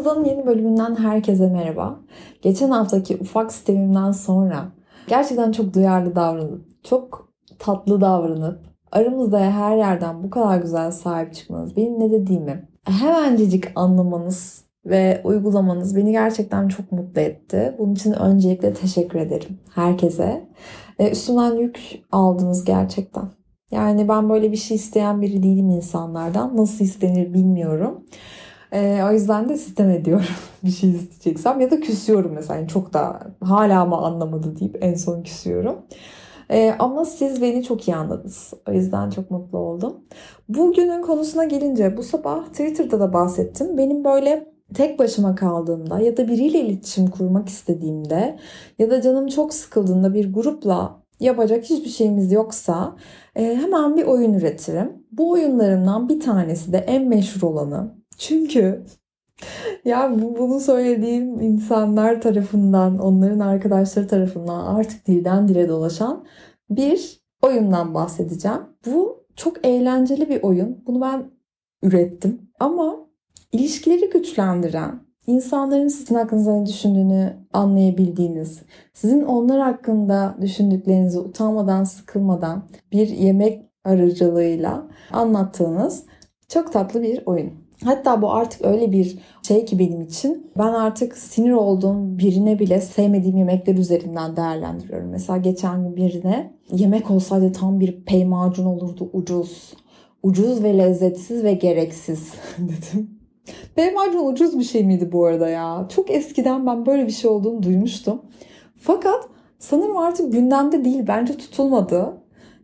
Hızlı'nın yeni bölümünden herkese merhaba. Geçen haftaki ufak sistemimden sonra gerçekten çok duyarlı davranıp, çok tatlı davranıp, aramızda her yerden bu kadar güzel sahip çıkmanız, benim ne dediğimi hemencecik anlamanız ve uygulamanız beni gerçekten çok mutlu etti. Bunun için öncelikle teşekkür ederim herkese. E, üstümden yük aldınız gerçekten. Yani ben böyle bir şey isteyen biri değilim insanlardan. Nasıl istenir bilmiyorum. E, o yüzden de sistem ediyorum bir şey isteyeceksem ya da küsüyorum mesela yani çok da hala mı anlamadı deyip en son küsüyorum. E, ama siz beni çok iyi anladınız. O yüzden çok mutlu oldum. Bugünün konusuna gelince bu sabah Twitter'da da bahsettim. Benim böyle tek başıma kaldığımda ya da biriyle iletişim kurmak istediğimde ya da canım çok sıkıldığında bir grupla yapacak hiçbir şeyimiz yoksa e, hemen bir oyun üretirim. Bu oyunlarımdan bir tanesi de en meşhur olanı çünkü ya bunu söylediğim insanlar tarafından, onların arkadaşları tarafından artık dilden dile dolaşan bir oyundan bahsedeceğim. Bu çok eğlenceli bir oyun. Bunu ben ürettim. Ama ilişkileri güçlendiren, insanların sizin hakkınızda ne düşündüğünü anlayabildiğiniz, sizin onlar hakkında düşündüklerinizi utanmadan, sıkılmadan bir yemek aracılığıyla anlattığınız çok tatlı bir oyun. Hatta bu artık öyle bir şey ki benim için. Ben artık sinir olduğum birine bile sevmediğim yemekler üzerinden değerlendiriyorum. Mesela geçen gün birine yemek olsaydı tam bir peymacun olurdu ucuz. Ucuz ve lezzetsiz ve gereksiz dedim. Peymacun ucuz bir şey miydi bu arada ya? Çok eskiden ben böyle bir şey olduğunu duymuştum. Fakat sanırım artık gündemde değil. Bence tutulmadı.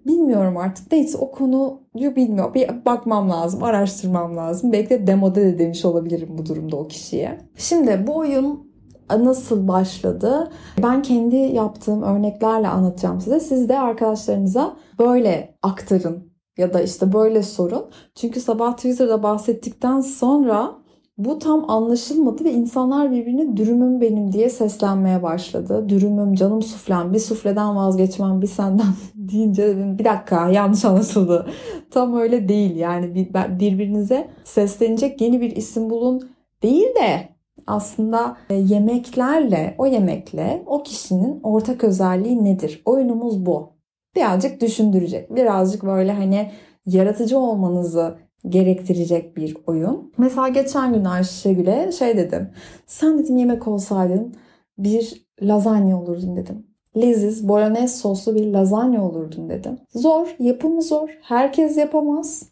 Bilmiyorum artık. Neyse o konuyu bilmiyorum. Bir bakmam lazım, araştırmam lazım. Belki de demode de demiş olabilirim bu durumda o kişiye. Şimdi bu oyun nasıl başladı? Ben kendi yaptığım örneklerle anlatacağım size. Siz de arkadaşlarınıza böyle aktarın ya da işte böyle sorun. Çünkü sabah Twitter'da bahsettikten sonra bu tam anlaşılmadı ve insanlar birbirine dürümüm benim diye seslenmeye başladı. Dürümüm, canım suflem, bir sufleden vazgeçmem, bir senden deyince dedim bir dakika yanlış anlaşıldı. Tam öyle değil yani birbirinize seslenecek yeni bir isim bulun değil de aslında e, yemeklerle, o yemekle o kişinin ortak özelliği nedir? Oyunumuz bu. Birazcık düşündürecek. Birazcık böyle hani yaratıcı olmanızı gerektirecek bir oyun. Mesela geçen gün Ayşegül'e şey dedim. Sen dedim yemek olsaydın bir lazanya olurdun dedim. Leziz, bolognese soslu bir lazanya olurdun dedim. Zor, yapımı zor. Herkes yapamaz.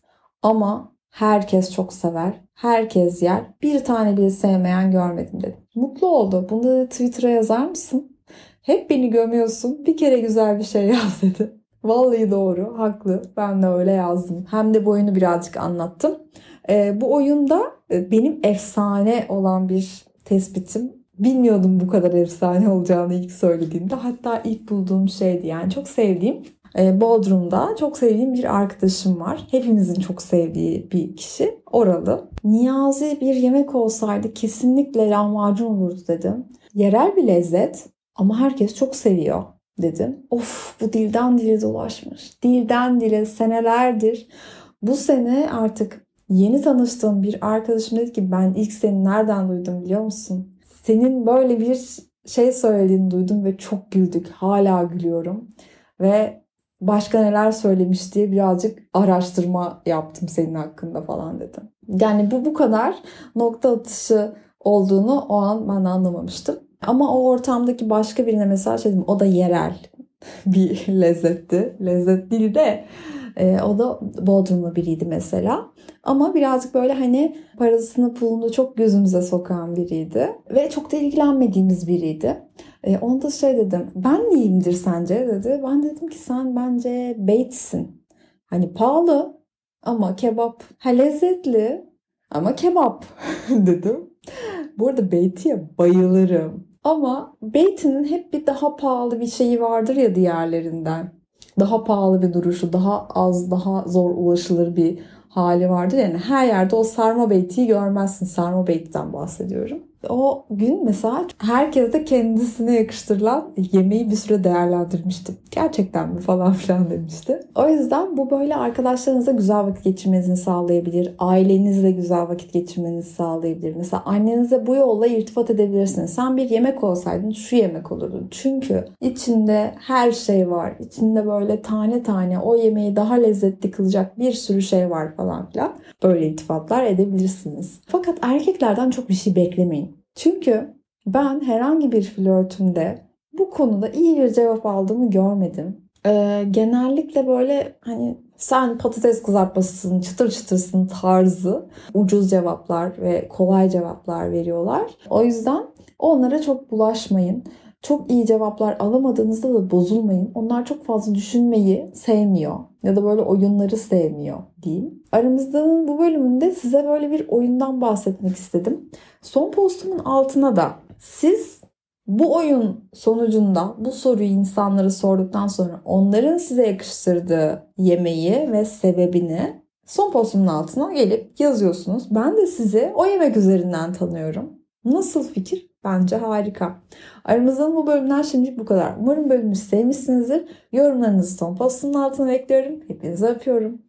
Ama herkes çok sever. Herkes yer. Bir tane bile sevmeyen görmedim dedim. Mutlu oldu. Bunu da Twitter'a yazar mısın? Hep beni gömüyorsun. Bir kere güzel bir şey yaz dedi. Vallahi doğru, haklı. Ben de öyle yazdım. Hem de bu oyunu birazcık anlattım. E, bu oyunda e, benim efsane olan bir tespitim. Bilmiyordum bu kadar efsane olacağını ilk söylediğimde. Hatta ilk bulduğum şeydi yani çok sevdiğim. E, Bodrum'da çok sevdiğim bir arkadaşım var. Hepimizin çok sevdiği bir kişi. Oralı. Niyazi bir yemek olsaydı kesinlikle lahmacun olurdu dedim. Yerel bir lezzet ama herkes çok seviyor dedim. Of bu dilden dile dolaşmış. Dilden dile senelerdir. Bu sene artık yeni tanıştığım bir arkadaşım dedi ki ben ilk seni nereden duydum biliyor musun? Senin böyle bir şey söylediğini duydum ve çok güldük. Hala gülüyorum. Ve başka neler söylemiş diye birazcık araştırma yaptım senin hakkında falan dedim. Yani bu bu kadar nokta atışı olduğunu o an ben anlamamıştım. Ama o ortamdaki başka birine şey dedim, o da yerel bir lezzetti. Lezzet değil de e, o da Bodrumlu biriydi mesela. Ama birazcık böyle hani parasını pulunu çok gözümüze sokan biriydi. Ve çok da ilgilenmediğimiz biriydi. E, ona da şey dedim. Ben neyimdir sence dedi. Ben dedim ki sen bence baitsin. Hani pahalı ama kebap. Ha lezzetli ama kebap dedim. Bu arada Beyti'ye bayılırım. Ama Beyti'nin hep bir daha pahalı bir şeyi vardır ya diğerlerinden. Daha pahalı bir duruşu, daha az, daha zor ulaşılır bir hali vardır. Yani her yerde o sarma beytiyi görmezsin. Sarma beytiden bahsediyorum. O gün mesela herkes de kendisine yakıştırılan yemeği bir süre değerlendirmiştim. Gerçekten mi falan filan demişti. O yüzden bu böyle arkadaşlarınızla güzel vakit geçirmenizi sağlayabilir. Ailenizle güzel vakit geçirmenizi sağlayabilir. Mesela annenize bu yolla irtifat edebilirsiniz. Sen bir yemek olsaydın şu yemek olurdun. Çünkü içinde her şey var. İçinde böyle tane tane o yemeği daha lezzetli kılacak bir sürü şey var falan filan. Böyle iltifatlar edebilirsiniz. Fakat erkeklerden çok bir şey beklemeyin. Çünkü ben herhangi bir flörtümde bu konuda iyi bir cevap aldığımı görmedim. Ee, genellikle böyle hani sen patates kızartmasısın, çıtır çıtırsın tarzı ucuz cevaplar ve kolay cevaplar veriyorlar. O yüzden onlara çok bulaşmayın. Çok iyi cevaplar alamadığınızda da bozulmayın. Onlar çok fazla düşünmeyi sevmiyor ya da böyle oyunları sevmiyor diyeyim. Aramızdanın bu bölümünde size böyle bir oyundan bahsetmek istedim. Son postumun altına da siz bu oyun sonucunda bu soruyu insanlara sorduktan sonra onların size yakıştırdığı yemeği ve sebebini son postumun altına gelip yazıyorsunuz. Ben de sizi o yemek üzerinden tanıyorum. Nasıl fikir? Bence harika. Aramızdan bu bölümden şimdi bu kadar. Umarım bölümü sevmişsinizdir. Yorumlarınızı son postumun altına bekliyorum. Hepinizi öpüyorum.